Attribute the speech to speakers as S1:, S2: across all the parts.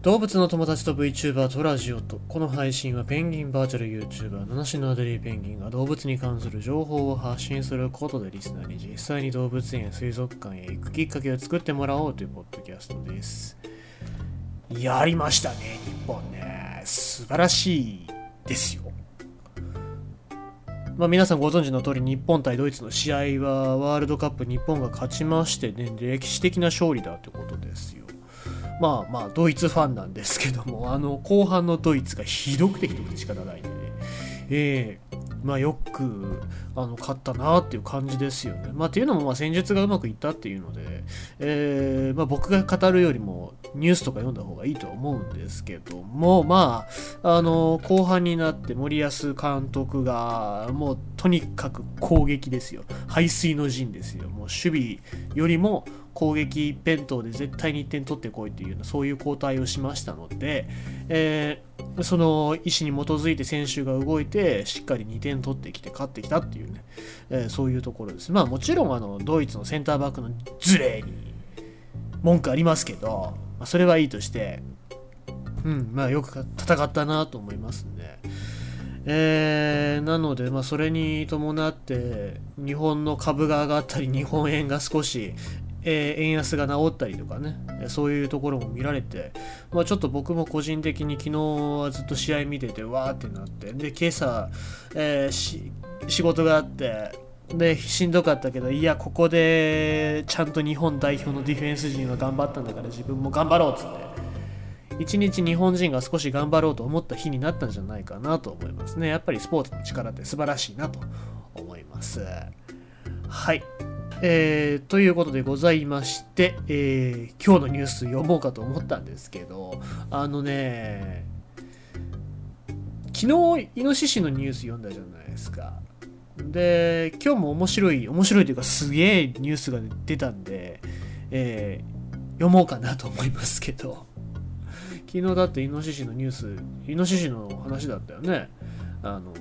S1: 動物の友達と VTuber とラジオと。この配信はペンギンバーチャル YouTuber 七種のアデリーペンギンが動物に関する情報を発信することでリスナーに実際に動物園や水族館へ行くきっかけを作ってもらおうというポッドキャストです。やりましたね日本ね。素晴らしいですよ。まあ、皆さんご存知の通り日本対ドイツの試合はワールドカップ日本が勝ちましてね歴史的な勝利だってことですよ。まあまあドイツファンなんですけども あの後半のドイツがひどくてひどくて仕方ないんでねえーまあ、よくあの勝ったなっていう感じですよね。まあ、っていうのもまあ戦術がうまくいったっていうので、えーまあ、僕が語るよりもニュースとか読んだ方がいいとは思うんですけども、まあ、あの後半になって森保監督がもうとにかく攻撃ですよ。排水の陣ですよ。もう守備よりも攻撃一辺倒で絶対に1点取ってこいっていうようなそういう交代をしましたので、えー、その意思に基づいて選手が動いてしっかり2点取ってきて勝ってきたっていうね、えー、そういうところですまあもちろんあのドイツのセンターバックのズレに文句ありますけど、まあ、それはいいとしてうんまあよく戦ったなと思いますね。えー、なので、まあ、それに伴って日本の株が上がったり日本円が少し、えー、円安が治ったりとかね、そういうところも見られて、まあ、ちょっと僕も個人的に昨日はずっと試合見てて、わーってなって、で、今朝、えー、仕事があって、で、しんどかったけど、いや、ここでちゃんと日本代表のディフェンス陣は頑張ったんだから自分も頑張ろうっつって、一日日本人が少し頑張ろうと思った日になったんじゃないかなと思いますね。やっぱりスポーツの力って素晴らしいなと思います。はい。えー、ということでございまして、えー、今日のニュース読もうかと思ったんですけど、あのね、昨日、イノシシのニュース読んだじゃないですか。で、今日も面白い、面白いというかすげえニュースが出たんで、えー、読もうかなと思いますけど、昨日だってイノシシのニュース、イノシシの話だったよね。あの、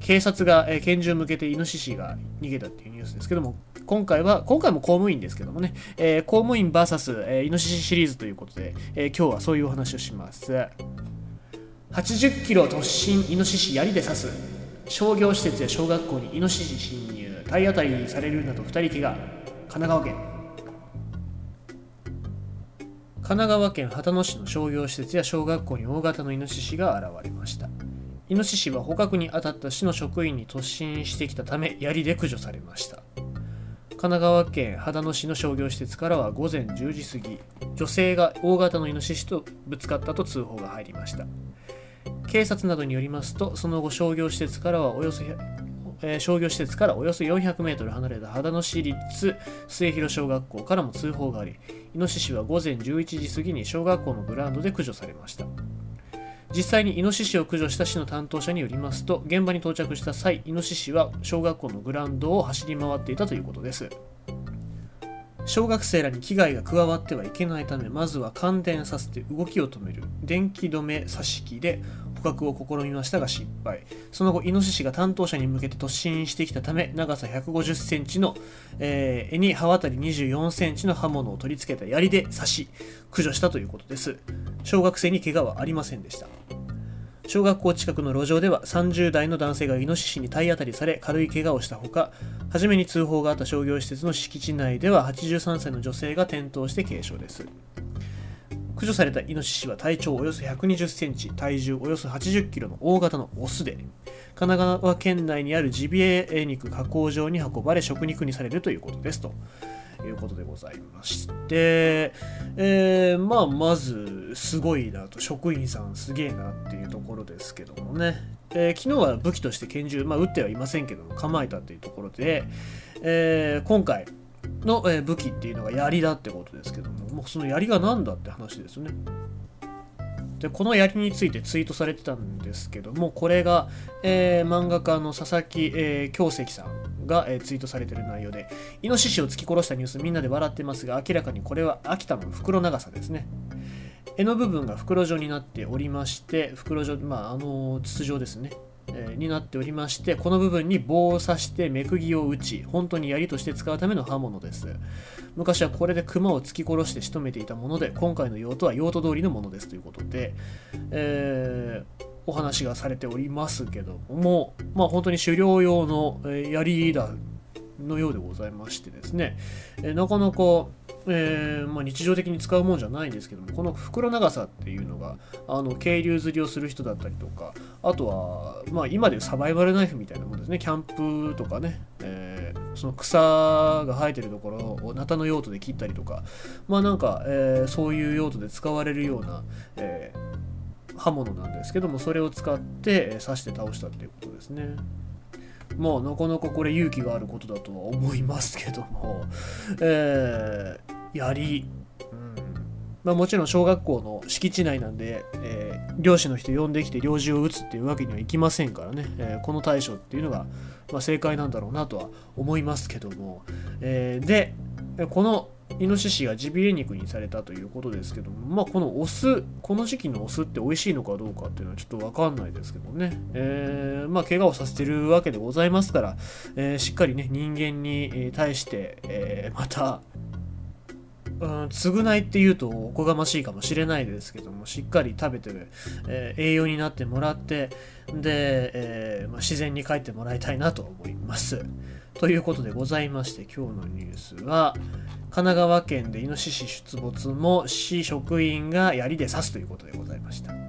S1: 警察が、えー、拳銃向けてイノシシが逃げたっていうニュースですけども、今回は、今回も公務員ですけどもね、えー、公務員 VS、えー、イノシシシリーズということで、えー、今日はそういうお話をします。80キロ突進イノシシ槍で刺す。商業施設や小学校にイノシシ侵入。体当たりされるなど2人怪我。神奈川県。神奈川県秦野市の商業施設や小学校に大型のイノシシが現れました。イノシシは捕獲に当たった市の職員に突進してきたため槍で駆除されました神奈川県秦野市の商業施設からは午前10時過ぎ女性が大型のイノシシとぶつかったと通報が入りました警察などによりますとその後商業施設からはおよそえー、商業施設からおよそ400メートル離れた秦野市立末広小学校からも通報があり、イノシシは午前11時過ぎに小学校のグラウンドで駆除されました。実際にイノシシを駆除した市の担当者によりますと現場に到着した際イノシシは小学校のグラウンドを走り回っていたということです。小学生らに危害が加わってはいけないためまずは感電させて動きを止める。電気止め挿し木で捕獲を試みましたが失敗。その後イノシシが担当者に向けて突進してきたため長さ150センチの、えー、に刃渡り24センチの刃物を取り付けた槍で刺し駆除したということです。小学生に怪我はありませんでした。小学校近くの路上では30代の男性がイノシシに体当たりされ軽い怪我をしたほか初めに通報があった商業施設の敷地内では83歳の女性が転倒して軽傷です。駆除されたイノシシは体長およそ120センチ体重およそ80キロの大型のオスで神奈川県内にあるジビエ肉加工場に運ばれ食肉にされるということですと。いうことでございまして、えー、まあ、まず、すごいなと、職員さんすげえなっていうところですけどもね、えー、昨日は武器として拳銃、まあ、撃ってはいませんけども、構えたっていうところで、えー、今回の、え武器っていうのが槍だってことですけども、もうその槍が何だって話ですね。でこの槍についてツイートされてたんですけどもこれが、えー、漫画家の佐々木、えー、京石さんが、えー、ツイートされてる内容でイノシシを突き殺したニュースみんなで笑ってますが明らかにこれは秋田の袋長さですね柄の部分が袋状になっておりまして袋状まああの筒状ですねになっておりましてこの部分に棒を刺して目釘を打ち本当に槍として使うための刃物です。昔はこれで熊を突き殺して仕留めていたもので今回の用途は用途通りのものですということで、えーお話がされておりますけども、まあ、本当に狩猟用の、槍だのようでございましてですね、えなかなか、えーまあ、日常的に使うもんじゃないんですけどもこの袋長さっていうのがあの渓流釣りをする人だったりとかあとは、まあ、今でいうサバイバルナイフみたいなものですね。キャンプとかね、えーその草が生えてるところをナタの用途で切ったりとか。まあなんか、えーそういう用途で使われるような、え刃物なんですけどもそれを使って刺して倒したっていうことですね。まあなかなかこれ勇気があることだとは思いますけども、えー、槍、うん。まあ、もちろん小学校の敷地内なんで、えー漁師の人呼んできて猟銃を撃つっていうわけにはいきませんからね、えーこの対処っていうのが、まあ、正解なんだろうなとは思いますけども、えーでこのイノシシがジビエ肉にされたということですけども、まあ、このオスこの時期のオスって美味しいのかどうかっていうのはちょっと分かんないですけどね、えーまあ怪我をさせてるわけでございますから、えーしっかりね人間にえー対して、えーまたうん、償いっていうとおこがましいかもしれないですけどもしっかり食べてる、えー栄養になってもらってで、えーまあ、自然に帰ってもらいたいなと思います。ということでございまして今日のニュースは神奈川県でイノシシ出没も市職員が槍で刺すということでございました。